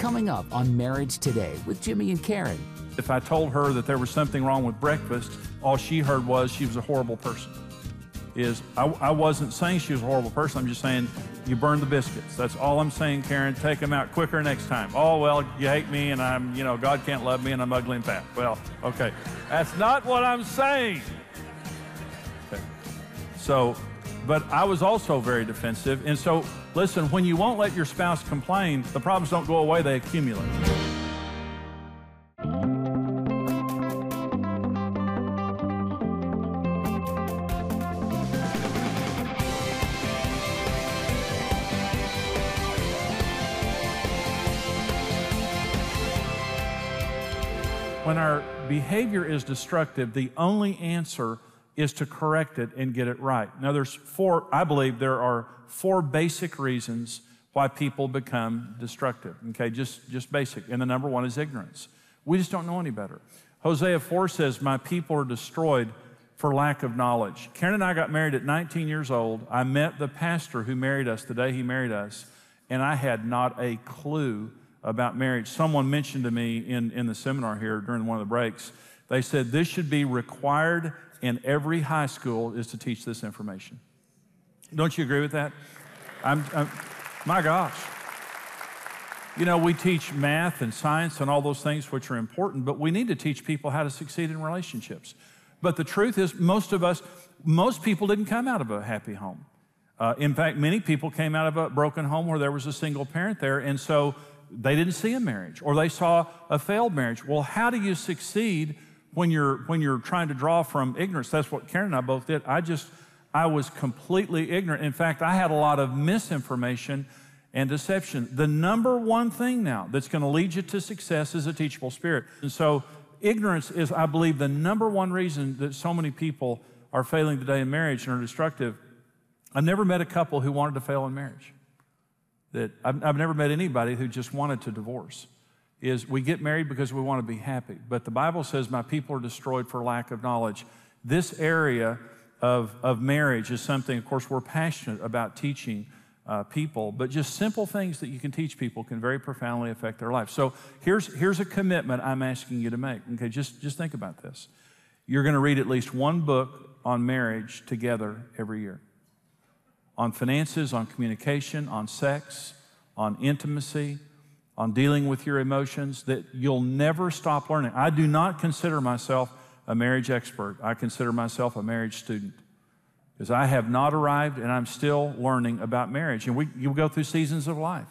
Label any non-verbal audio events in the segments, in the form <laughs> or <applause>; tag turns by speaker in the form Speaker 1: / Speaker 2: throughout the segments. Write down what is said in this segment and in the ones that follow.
Speaker 1: Coming up on Marriage Today with Jimmy and Karen.
Speaker 2: If I told her that there was something wrong with breakfast, all she heard was she was a horrible person. Is I, I wasn't saying she was a horrible person. I'm just saying you burned the biscuits. That's all I'm saying, Karen. Take them out quicker next time. Oh, well, you hate me and I'm, you know, God can't love me and I'm ugly and fat. Well, okay. That's not what I'm saying. Okay. So, but I was also very defensive. And so, listen, when you won't let your spouse complain, the problems don't go away, they accumulate. When our behavior is destructive, the only answer is to correct it and get it right. Now, there's four, I believe there are four basic reasons why people become destructive. Okay, just, just basic. And the number one is ignorance. We just don't know any better. Hosea 4 says, My people are destroyed for lack of knowledge. Karen and I got married at 19 years old. I met the pastor who married us the day he married us, and I had not a clue about marriage. Someone mentioned to me in, in the seminar here during one of the breaks, they said this should be required in every high school is to teach this information. Don't you agree with that? I'm, I'm, my gosh. You know, we teach math and science and all those things which are important, but we need to teach people how to succeed in relationships. But the truth is, most of us, most people didn't come out of a happy home. Uh, in fact, many people came out of a broken home where there was a single parent there, and so they didn't see a marriage or they saw a failed marriage. Well, how do you succeed when you're when you're trying to draw from ignorance? That's what Karen and I both did. I just I was completely ignorant. In fact, I had a lot of misinformation and deception. The number one thing now that's going to lead you to success is a teachable spirit. And so ignorance is, I believe, the number one reason that so many people are failing today in marriage and are destructive. I've never met a couple who wanted to fail in marriage that I've, I've, never met anybody who just wanted to divorce is we get married because we want to be happy. But the bible says my people are destroyed for lack of knowledge. This area of, of marriage is something of course we're passionate about teaching uh, people. But just simple things that you can teach people can very profoundly affect their life. So here's, here's a commitment i'm asking you to make. Okay just, just think about this. You're going to read at least one book on marriage together every year. On finances, on communication, on sex, on intimacy, on dealing with your emotions, that you'll never stop learning. I do not consider myself a marriage expert. I consider myself a marriage student because I have not arrived and I'm still learning about marriage. And we you go through seasons of life.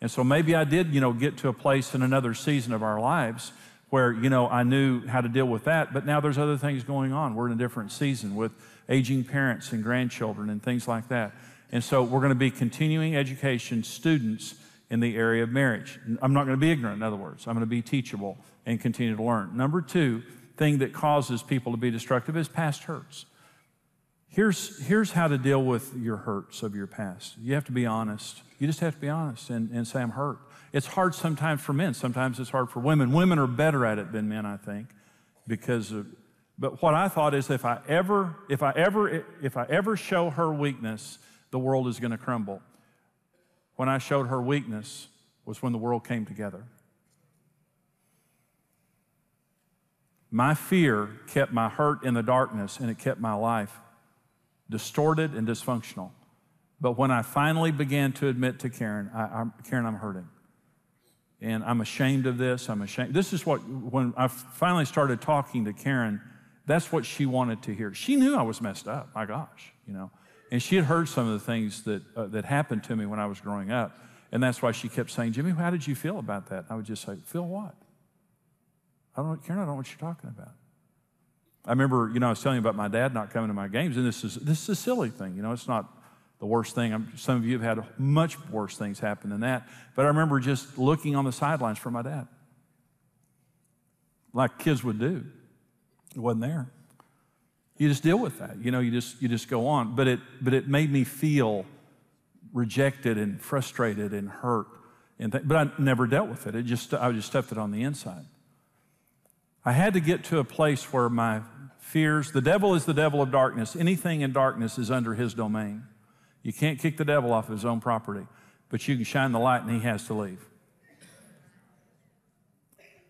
Speaker 2: And so maybe I did, you know, get to a place in another season of our lives where, you know, I knew how to deal with that, but now there's other things going on. We're in a different season with aging parents and grandchildren and things like that. And so we're going to be continuing education students in the area of marriage. I'm not going to be ignorant, in other words. I'm going to be teachable and continue to learn. Number two thing that causes people to be destructive is past hurts. Here's, here's how to deal with your hurts of your past. You have to be honest. You just have to be honest and, and say, I'm hurt. It's hard sometimes for men. Sometimes it's hard for women. Women are better at it than men, I think, because of, but what I thought is if I ever, if I ever, if I ever show her weakness, the world is going to crumble. When I showed her weakness was when the world came together. My fear kept my hurt in the darkness and it kept my life distorted and dysfunctional. But when I finally began to admit to Karen, I, I'm, Karen, I'm hurting. And I'm ashamed of this. I'm ashamed. This is what, when I finally started talking to Karen, that's what she wanted to hear. She knew I was messed up. My gosh, you know. And she had heard some of the things that, uh, that happened to me when I was growing up. And that's why she kept saying, Jimmy, how did you feel about that? And I would just say, feel what? I don't, Karen, I don't know what you're talking about. I remember, you know, I was telling you about my dad not coming to my games, and this is, this is a silly thing. You know, it's not the worst thing. I'm, some of you have had much worse things happen than that. But I remember just looking on the sidelines for my dad, like kids would do. It wasn't there. You just deal with that. You know, you just you just go on. But it but it made me feel rejected and frustrated and hurt. And th- but I never dealt with it. It just I just stuffed it on the inside. I had to get to a place where my fears, the devil is the devil of darkness. Anything in darkness is under his domain. You can't kick the devil off of his own property, but you can shine the light and he has to leave.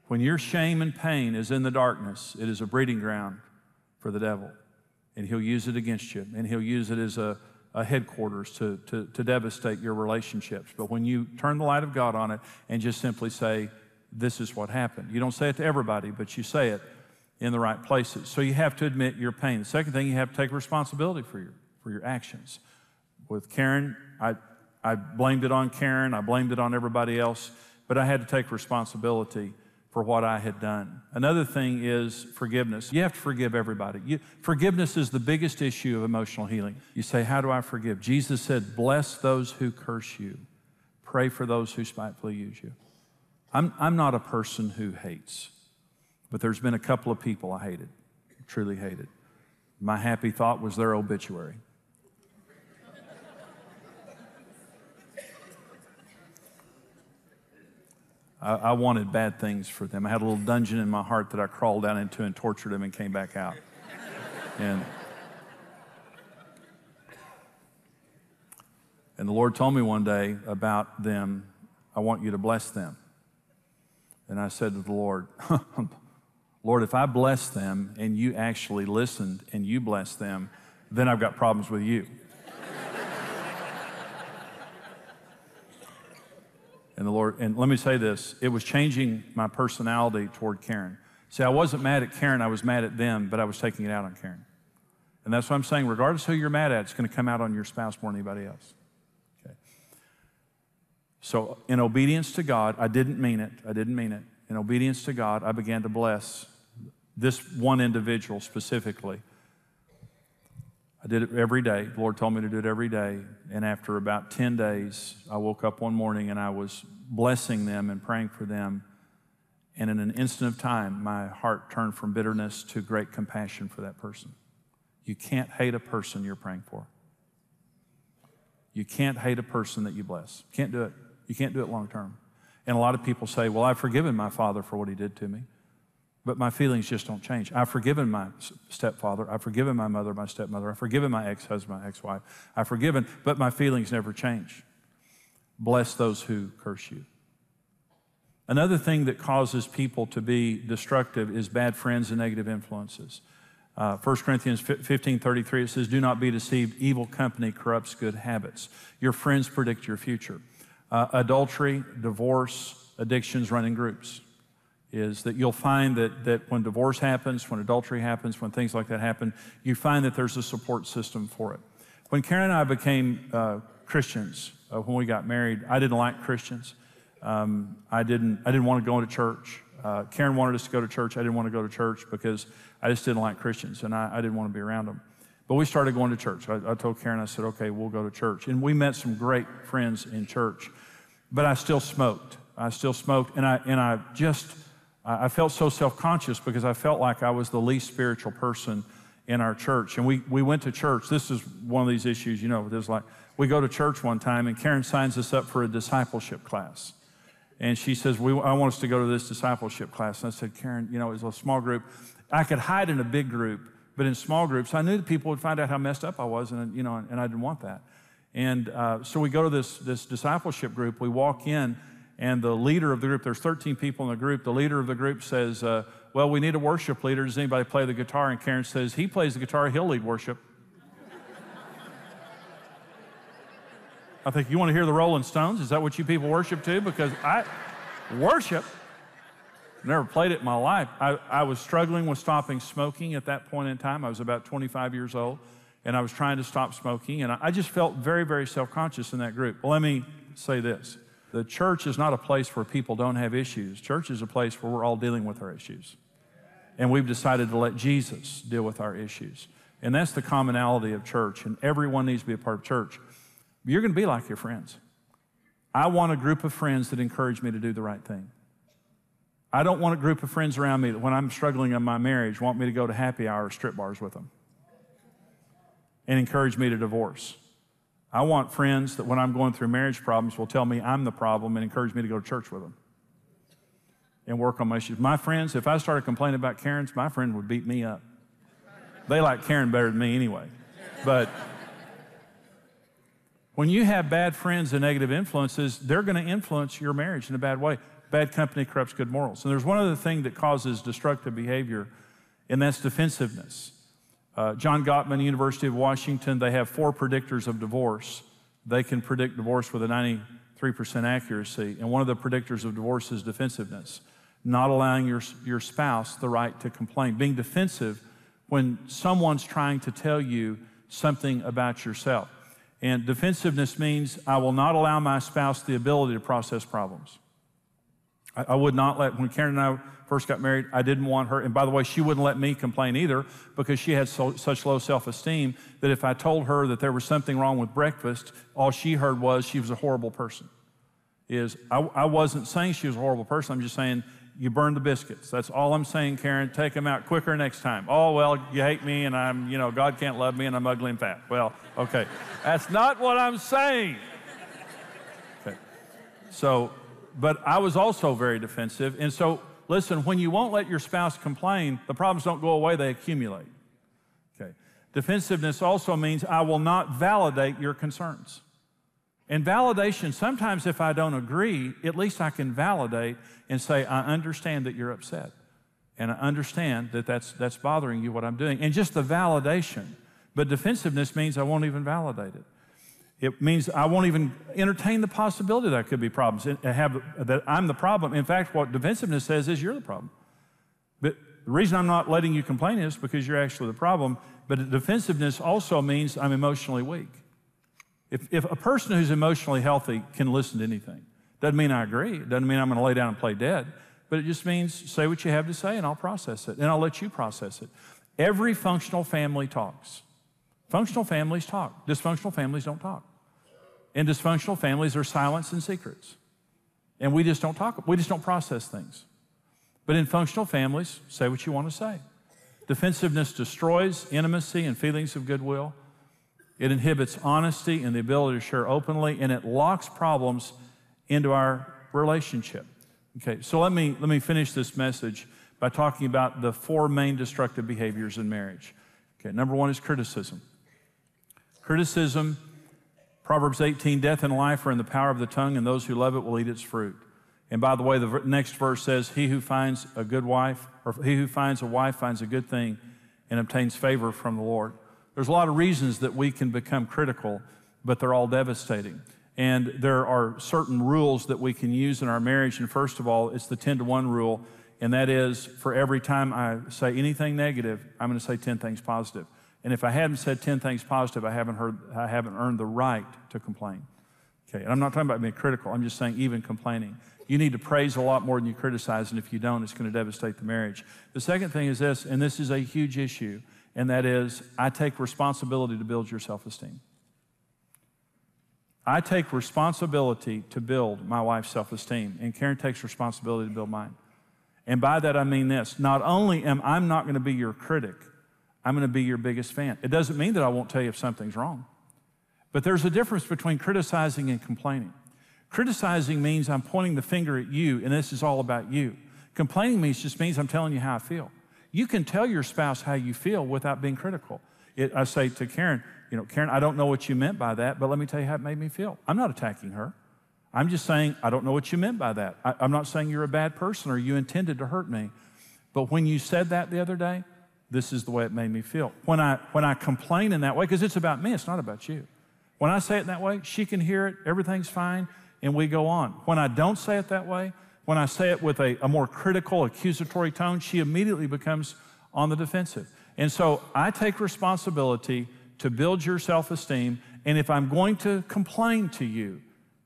Speaker 2: When your shame and pain is in the darkness, it is a breeding ground for the devil. And he'll use it against you, and he'll use it as a, a headquarters to, to, to devastate your relationships. But when you turn the light of God on it and just simply say, This is what happened, you don't say it to everybody, but you say it in the right places. So you have to admit your pain. The second thing, you have to take responsibility for your, for your actions. With Karen, I, I blamed it on Karen, I blamed it on everybody else, but I had to take responsibility for what I had done. Another thing is forgiveness. You have to forgive everybody. You, forgiveness is the biggest issue of emotional healing. You say, How do I forgive? Jesus said, Bless those who curse you, pray for those who spitefully use you. I'm, I'm not a person who hates, but there's been a couple of people I hated, truly hated. My happy thought was their obituary. I, I, wanted bad things for them. I had a little dungeon in my heart that I crawled down into and tortured them and came back out. And, and the Lord told me one day about them, I want you to bless them. And I said to the Lord, <laughs> Lord, if I bless them and you actually listened and you bless them, then I've got problems with you. And the Lord, and let me say this it was changing my personality toward Karen. See, I wasn't mad at Karen, I was mad at them, but I was taking it out on Karen. And that's what I'm saying. Regardless who you're mad at, it's going to come out on your spouse more than anybody else. Okay. So, in obedience to God, I didn't mean it. I didn't mean it. In obedience to God, I began to bless this one individual specifically I did it every day. The Lord told me to do it every day. And after about 10 days, I woke up one morning and I was blessing them and praying for them. And in an instant of time, my heart turned from bitterness to great compassion for that person. You can't hate a person you're praying for. You can't hate a person that you bless. Can't do it. You can't do it long term. And a lot of people say, Well, I've forgiven my father for what he did to me. But my feelings just don't change. I've forgiven my stepfather. I've forgiven my mother, my stepmother. I've forgiven my ex husband, my ex wife. I've forgiven, but my feelings never change. Bless those who curse you. Another thing that causes people to be destructive is bad friends and negative influences. Uh, 1 Corinthians 15 33, it says, Do not be deceived. Evil company corrupts good habits. Your friends predict your future. Uh, adultery, divorce, addictions run in groups is that you'll find that, that when divorce happens, when adultery happens, when things like that happen, you find that there's a support system for it. When Karen and I became uh, Christians, uh, when we got married, I didn't like Christians. Um, I, didn't, I didn't want to go into church. Uh, Karen wanted us to go to church. I didn't want to go to church because I just didn't like Christians and I, I didn't want to be around them. But we started going to church. I, I told Karen, I said, okay, we'll go to church. And we met some great friends in church. But I still smoked. I still smoked. And I, and I just, I felt so self conscious because I felt like I was the least spiritual person in our church. And we, we went to church. This is one of these issues, you know, there's like, we go to church one time and Karen signs us up for a discipleship class. And she says, we, I want us to go to this discipleship class. And I said, Karen, you know, it was a small group. I could hide in a big group, but in small groups, I knew that people would find out how messed up I was, and, you know, and I didn't want that. And uh, so we go to this, this discipleship group. We walk in, and the leader of the group, there's 13 people in the group, the leader of the group says, uh, Well, we need a worship leader. Does anybody play the guitar? And Karen says, He plays the guitar, he'll lead worship. I think, You want to hear the Rolling Stones? Is that what you people worship too? Because I worship, never played it in my life. I, I was struggling with stopping smoking at that point in time. I was about 25 years old, and I was trying to stop smoking, and I, I just felt very, very self conscious in that group. Well, let me say this the church is not a place where people don't have issues. Church is a place where we're all dealing with our issues. And we've decided to let Jesus deal with our issues. And that's the commonality of church. And everyone needs to be a part of church. You're going to be like your friends. I want a group of friends that encourage me to do the right thing. I don't want a group of friends around me that when I'm struggling in my marriage want me to go to happy hour strip bars with them and encourage me to divorce. I want friends that when I'm going through marriage problems will tell me I'm the problem and encourage me to go to church with them and work on my issues. My friends, if I started complaining about Karen's, my friend would beat me up. They like Karen better than me anyway. But When you have bad friends and negative influences, they're going to influence your marriage in a bad way. Bad company corrupts good morals. And there's one other thing that causes destructive behavior, and that's defensiveness. Uh, John Gottman, University of Washington, they have four predictors of divorce. They can predict divorce with a 93% accuracy. And one of the predictors of divorce is defensiveness, not allowing your, your spouse the right to complain, being defensive when someone's trying to tell you something about yourself. And defensiveness means I will not allow my spouse the ability to process problems. I, I would not let, when Karen and I first got married, I didn't want her, and by the way, she wouldn't let me complain either because she had so, such low self esteem that if I told her that there was something wrong with breakfast, all she heard was she was a horrible person. Is I, I wasn't saying she was a horrible person, I'm just saying you burned the biscuits. That's all I'm saying, Karen. Take them out quicker next time. Oh, well, you hate me and I'm, you know, God can't love me and I'm ugly and fat. Well, okay. That's not what I'm saying. Okay. So, but I was also very defensive. And so, listen, when you won't let your spouse complain, the problems don't go away, they accumulate. Okay. Defensiveness also means I will not validate your concerns. And validation, sometimes if I don't agree, at least I can validate and say, I understand that you're upset. And I understand that that's, that's bothering you, what I'm doing. And just the validation. But defensiveness means I won't even validate it. It means I won't even entertain the possibility that could be problems, and have, that I'm the problem. In fact, what defensiveness says is you're the problem. But the reason I'm not letting you complain is because you're actually the problem. But defensiveness also means I'm emotionally weak. If, if a person who's emotionally healthy can listen to anything, doesn't mean I agree. It doesn't mean I'm going to lay down and play dead. But it just means say what you have to say and I'll process it and I'll let you process it. Every functional family talks. Functional families talk. Dysfunctional families don't talk. In dysfunctional families, there's silence and secrets. And we just don't talk, we just don't process things. But in functional families, say what you want to say. Defensiveness destroys intimacy and feelings of goodwill. It inhibits honesty and the ability to share openly, and it locks problems into our relationship. Okay, so let me, let me finish this message by talking about the four main destructive behaviors in marriage. Okay, number one is criticism. Criticism, Proverbs 18, death and life are in the power of the tongue, and those who love it will eat its fruit. And by the way, the next verse says, He who finds a good wife, or he who finds a wife finds a good thing and obtains favor from the Lord. There's a lot of reasons that we can become critical, but they're all devastating. And there are certain rules that we can use in our marriage. And first of all, it's the 10 to 1 rule. And that is for every time I say anything negative, I'm going to say 10 things positive. And if I hadn't said 10 things positive, I haven't, heard, I haven't earned the right to complain. Okay, and I'm not talking about being critical, I'm just saying even complaining. You need to praise a lot more than you criticize, and if you don't, it's going to devastate the marriage. The second thing is this, and this is a huge issue and that is I take responsibility to build your self esteem. I take responsibility to build my wife's self esteem, and Karen takes responsibility to build mine. And by that I mean this not only am I not going to be your critic, I'm going to be your biggest fan. It doesn't mean that I won't tell you if something's wrong, but there's a difference between criticizing and complaining. Criticizing means I'm pointing the finger at you, and this is all about you. Complaining means just means I'm telling you how I feel. You can tell your spouse how you feel without being critical. It, I say to Karen, you know, Karen, I don't know what you meant by that, but let me tell you how it made me feel. I'm not attacking her. I'm just saying, I don't know what you meant by that. I, I'm not saying you're a bad person or you intended to hurt me. But when you said that the other day, this is the way it made me feel. When I, when I complain in that way, because it's about me, it's not about you. When I say it that way, she can hear it, everything's fine, and we go on. When I don't say it that way, when I say it with a, a more critical, accusatory tone, she immediately becomes on the defensive. And so I take responsibility to build your self esteem. And if I'm going to complain to you,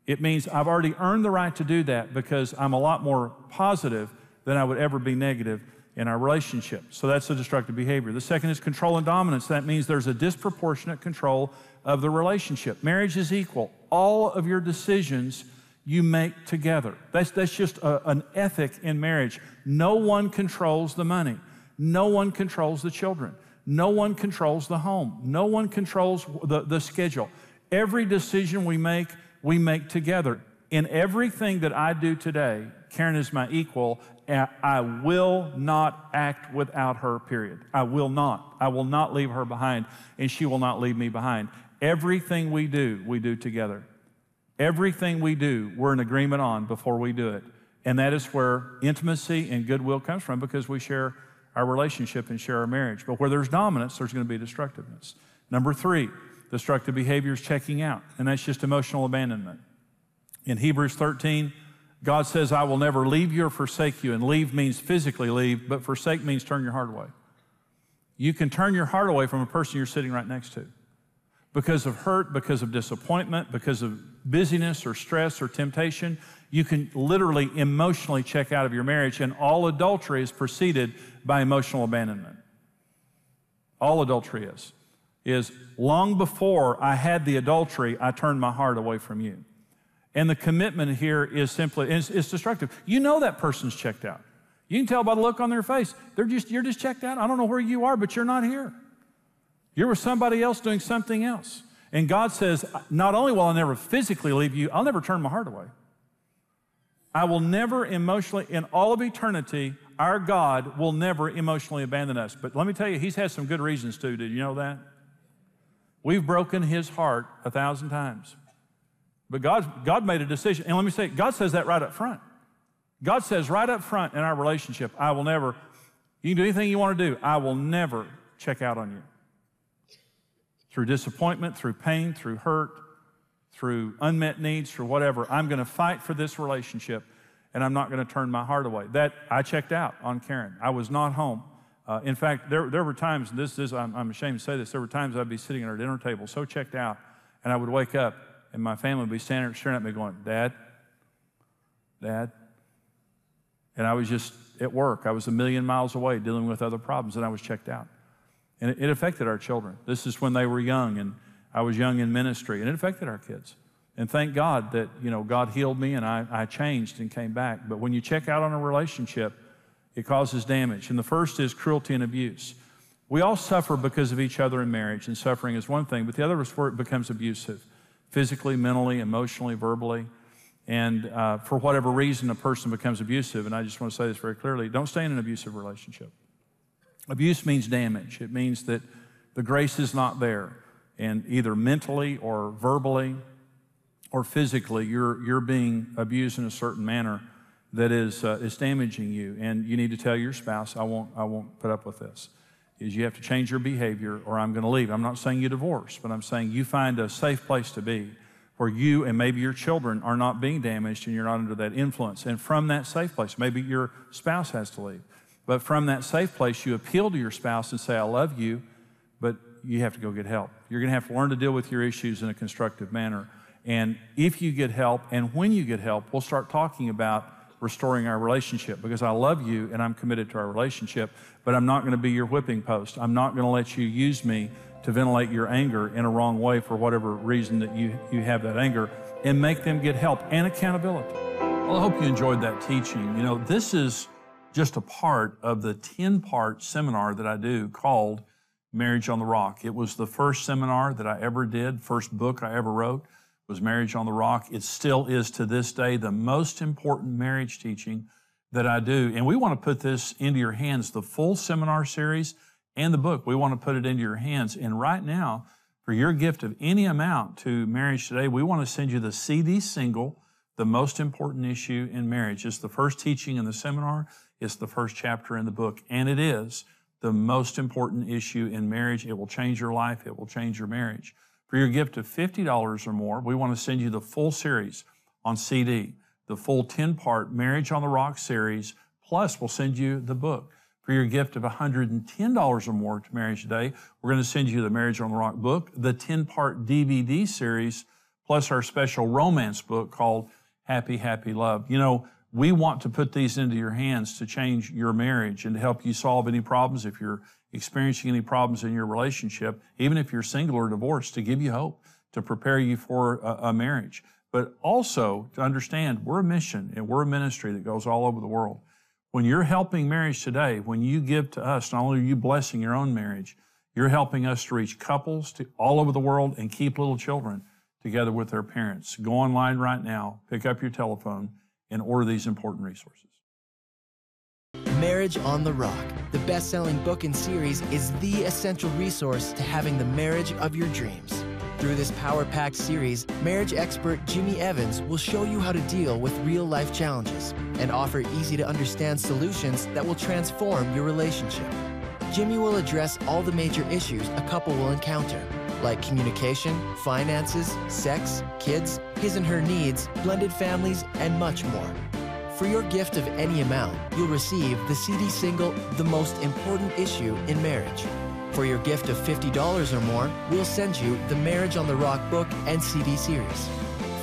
Speaker 2: it means I've already earned the right to do that because I'm a lot more positive than I would ever be negative in our relationship. So that's a destructive behavior. The second is control and dominance. That means there's a disproportionate control of the relationship. Marriage is equal. All of your decisions you make together. That's, that's just a, an ethic in marriage. No one controls the money. No one controls the children. No one controls the home. No one controls the, the schedule. Every decision we make, we make together. In everything that I do today, Karen is my equal. I will not act without her, period. I will not. I will not leave her behind, and she will not leave me behind. Everything we do, we do together. Everything we do, we're in agreement on before we do it. And that is where intimacy and goodwill comes from because we share our relationship and share our marriage. But where there's dominance, there's going to be destructiveness. Number three, destructive behavior is checking out, and that's just emotional abandonment. In Hebrews 13, God says, I will never leave you or forsake you. And leave means physically leave, but forsake means turn your heart away. You can turn your heart away from a person you're sitting right next to because of hurt, because of disappointment, because of busyness or stress or temptation. You can literally emotionally check out of your marriage, and all adultery is preceded by emotional abandonment. All adultery is. Is long before I had the adultery, I turned my heart away from you. And the commitment here is simply, it's, it's destructive. You know that person's checked out. You can tell by the look on their face. They're just, you're just checked out. I don't know where you are, but you're not here. You're with somebody else doing something else. And God says, not only will I never physically leave you, I'll never turn my heart away. I will never emotionally, in all of eternity, our God will never emotionally abandon us. But let me tell you, He's had some good reasons to. Did you know that? We've broken His heart a thousand times. But God, God made a decision. And let me say, God says that right up front. God says right up front in our relationship, I will never, you can do anything you want to do, I will never check out on you. Through disappointment, through pain, through hurt, through unmet needs, through whatever, I'm going to fight for this relationship and I'm not going to turn my heart away. That I checked out on Karen. I was not home. Uh, in fact, there, there were times, this is, I'm, I'm ashamed to say this, there were times I'd be sitting at our dinner table so checked out, and I would wake up and my family would be standing staring at me going, Dad, Dad. And I was just at work. I was a million miles away dealing with other problems, and I was checked out. And it, it affected our children. This is when they were young, and I was young in ministry, and it affected our kids. And thank God that, you know, God healed me and I, I changed and came back. But when you check out on a relationship, it causes damage. And the first is cruelty and abuse. We all suffer because of each other in marriage, and suffering is one thing, but the other is where it becomes abusive physically, mentally, emotionally, verbally. And uh, for whatever reason, a person becomes abusive. And I just want to say this very clearly don't stay in an abusive relationship. Abuse means damage, it means that the grace is not there. And either mentally or verbally or physically, you're, you're being abused in a certain manner that is, uh, is damaging you. And you need to tell your spouse, I won't, I won't put up with this is you have to change your behavior or I'm going to leave. I'm not saying you divorce, but I'm saying you find a safe place to be where you and maybe your children are not being damaged and you're not under that influence. And from that safe place, maybe your spouse has to leave. But from that safe place, you appeal to your spouse and say, I love you, but you have to go get help. You're going to have to learn to deal with your issues in a constructive manner. And if you get help and when you get help, we'll start talking about restoring our relationship because I love you and I'm committed to our relationship, but I'm not going to be your whipping post. I'm not going to let you use me to ventilate your anger in a wrong way for whatever reason that you, you have that anger and make them get help and accountability. Well, I hope you enjoyed that teaching. You know, this is just a part of the 10 part seminar that I do called Marriage on the Rock. It was the first seminar that I ever did, first book I ever wrote was Marriage on the Rock. It still is to this day the most important marriage teaching that I do. And we want to put this into your hands, the full seminar series and the book. We want to put it into your hands. And right now, for your gift of any amount to Marriage Today, we want to send you the CD single, The Most Important Issue in Marriage. It's the first teaching in the seminar, it's the first chapter in the book, and it is the most important issue in marriage. It will change your life, it will change your marriage. For your gift of $50 or more, we want to send you the full series on CD, the full 10 part Marriage on the Rock series, plus we'll send you the book. For your gift of $110 or more to Marriage Today, we're going to send you the Marriage on the Rock book, the 10 part DVD series, plus our special romance book called Happy, Happy Love. You know, we want to put these into your hands to change your marriage and to help you solve any problems if you're experiencing any problems in your relationship, even if you're single or divorced, to give you hope, to prepare you for a, a marriage. But also to understand we're a mission and we're a ministry that goes all over the world. When you're helping marriage today, when you give to us, not only are you blessing your own marriage, you're helping us to reach couples to all over the world and keep little children together with their parents. Go online right now, pick up your telephone, and order these important resources.
Speaker 3: Marriage on the Rock, the best selling book and series, is the essential resource to having the marriage of your dreams. Through this power packed series, marriage expert Jimmy Evans will show you how to deal with real life challenges and offer easy to understand solutions that will transform your relationship. Jimmy will address all the major issues a couple will encounter, like communication, finances, sex, kids, his and her needs, blended families, and much more. For your gift of any amount, you'll receive the CD single, The Most Important Issue in Marriage. For your gift of $50 or more, we'll send you the Marriage on the Rock book and CD series.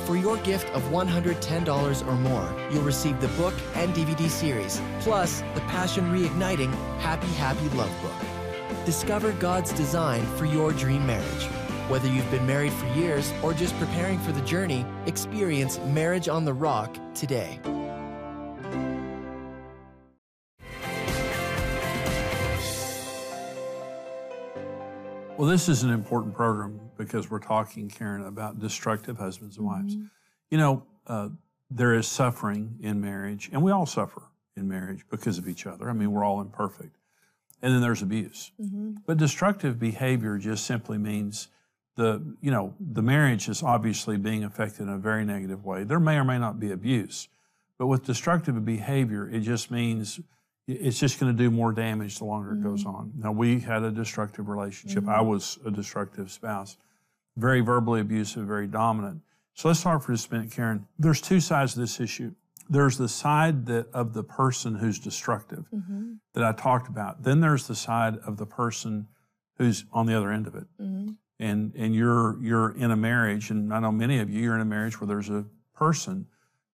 Speaker 3: For your gift of $110 or more, you'll receive the book and DVD series, plus the Passion Reigniting Happy Happy Love book. Discover God's design for your dream marriage. Whether you've been married for years or just preparing for the journey, experience Marriage on the Rock today.
Speaker 2: Well, this is an important program because we're talking, Karen, about destructive husbands and wives.
Speaker 4: Mm-hmm.
Speaker 2: You know, uh, there is suffering in marriage, and we all suffer in marriage because of each other. I mean, we're all imperfect. And then there's abuse.
Speaker 4: Mm-hmm.
Speaker 2: But destructive behavior just simply means the, you know, the marriage is obviously being affected in a very negative way. There may or may not be abuse, but with destructive behavior, it just means it's just going to do more damage the longer it goes mm-hmm. on. Now, we had a destructive relationship. I mm-hmm. was a destructive spouse, very verbally abusive, very dominant. So let's talk for just a minute, Karen. There's two sides to this issue. There's the side that of the person who's destructive mm-hmm. that I talked about. Then there's the side of the person who's on the other end of it. And and you're you're in a marriage, and I know many of you you're in a marriage where there's a person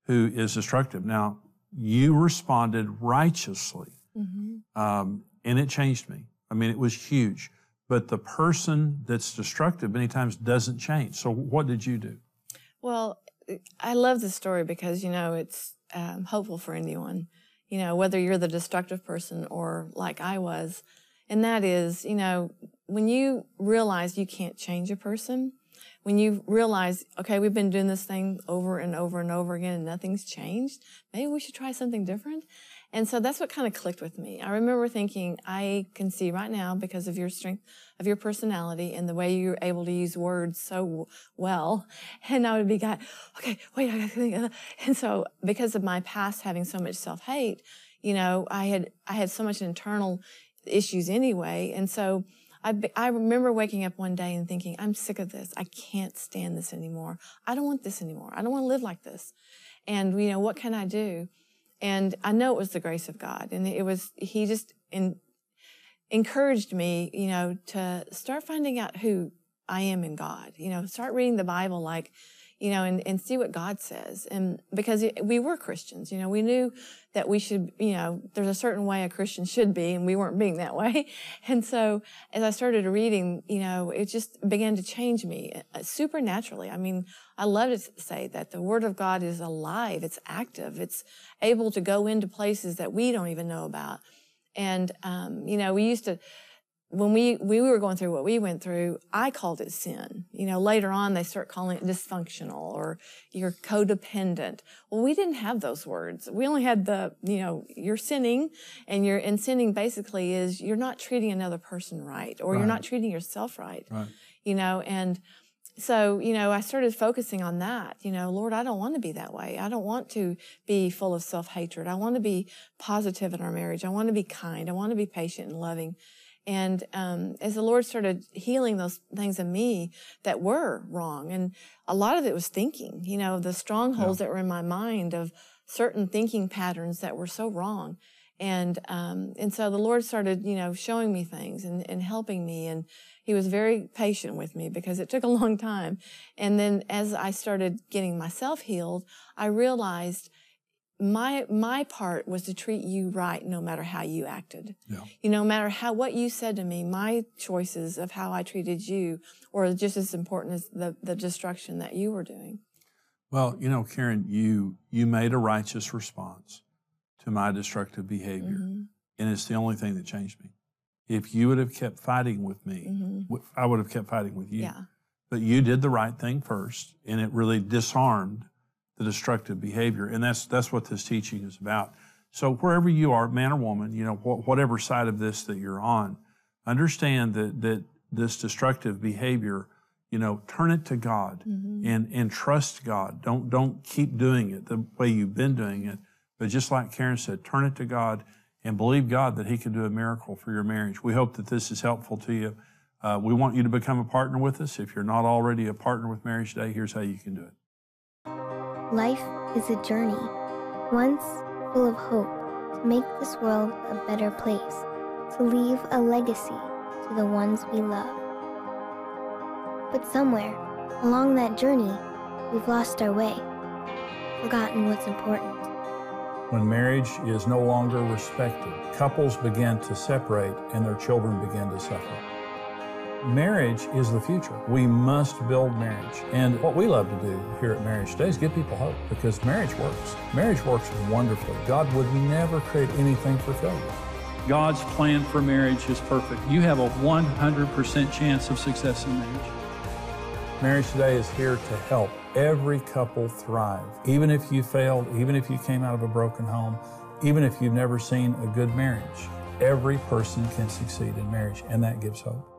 Speaker 2: who is destructive. Now you responded righteously, um, and it changed me. I mean, it was huge. But the person that's destructive many times doesn't change. So what did you do?
Speaker 4: Well, I love this story because, you know, it's um, hopeful for anyone, you know, whether you're the destructive person or like I was. And that is, you know, when you realize you can't change a person, when you realize, okay, we've been doing this thing over and over and over again and nothing's changed, maybe we should try something different. And so that's what kind of clicked with me. I remember thinking, I can see right now because of your strength of your personality and the way you're able to use words so well. And I would be going, okay, wait, I gotta think. of that." And so because of my past having so much self-hate, you know, I had, I had so much internal issues anyway. And so I, I remember waking up one day and thinking, I'm sick of this. I can't stand this anymore. I don't want this anymore. I don't want to live like this. And, you know, what can I do? And I know it was the grace of God. And it was, He just in, encouraged me, you know, to start finding out who I am in God. You know, start reading the Bible like, you know, and, and see what God says. And because we were Christians, you know, we knew that we should, you know, there's a certain way a Christian should be, and we weren't being that <laughs> way. And so as I started reading, you know, it just began to change me uh, supernaturally. I mean, I love to say that the Word of God is alive, it's active, it's able to go into places that we don't even know about. And, um, you know, we used to, when we, we were going through what we went through, I called it sin. You know, later on they start calling it dysfunctional or you're codependent. Well, we didn't have those words. We only had the, you know, you're sinning and you're, and sinning basically is you're not treating another person right or you're not treating yourself right.
Speaker 2: Right.
Speaker 4: You know, and so, you know, I started focusing on that. You know, Lord, I don't want to be that way. I don't want to be full of self hatred. I want to be positive in our marriage. I want to be kind. I want to be patient and loving. And um, as the Lord started healing those things in me that were wrong, and a lot of it was thinking, you know, the strongholds that were in my mind of certain thinking patterns that were so wrong. And um, and so the Lord started, you know, showing me things and, and helping me, and He was very patient with me because it took a <laughs> long time. And then as I started getting myself healed, I realized my my part was to treat you right no matter how you acted.
Speaker 2: Yeah.
Speaker 4: You know, no matter how what you said to me, my choices of how I treated you were just as important as the the destruction that you were doing.
Speaker 2: Well, you know, Karen, you you made a righteous response to my destructive behavior,
Speaker 4: Mhm.
Speaker 2: and it's the only thing that changed me. If you would have kept fighting with me,
Speaker 4: Mhm.
Speaker 2: w- I would have kept fighting with you.
Speaker 4: Yeah.
Speaker 2: But you did the right thing first, and it really disarmed the destructive behavior, and that's that's what this teaching is about. So wherever you are, man or woman, you know, wh- whatever side of this that you're on, understand that that this destructive behavior you know, turn it to God and, and trust God. Don't, don't keep doing it the way you've been doing it. But just like Karen said, turn it to God and believe God that He can do a miracle for your marriage. We hope that this is helpful to you. Uh, we want you to become a partner with us. If you're not already a partner with Marriage Today, here's how you can do it.
Speaker 5: Life is a journey, once full of hope to make this world a better place, to leave a legacy to the ones we love. But somewhere along that journey, we've lost our way, forgotten what's important.
Speaker 2: When marriage is no longer respected, couples begin to separate and their children begin to suffer. Marriage is the future. We must build marriage. And what we love to do here at Marriage Today is give people hope because marriage works. Marriage works wonderfully. God would never create anything for failure.
Speaker 6: God's plan for marriage is perfect. You have a 100% chance of success in marriage.
Speaker 2: Marriage Today is here to help every couple thrive. Even if you failed, even if you came out of a broken home, even if you've never seen a good marriage, every person can succeed in marriage, and that gives hope.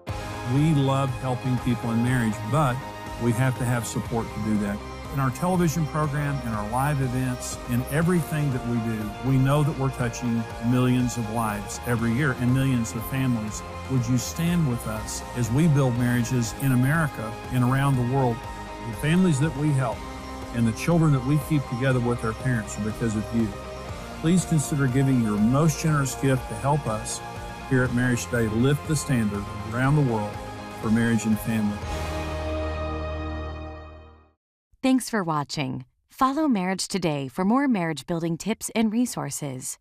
Speaker 2: We love helping people in marriage, but we have to have support to do that. In our television program, in our live events, in everything that we do, we know that we're touching millions of lives every year and millions of families. Would you stand with us as we build marriages in America and around the world? The families that we help and the children that we keep together with their parents are because of you. Please consider giving your most generous gift to help us here at Marriage Today lift the standard around the world for marriage and family.
Speaker 7: Thanks for watching. Follow Marriage Today for more marriage building tips and resources.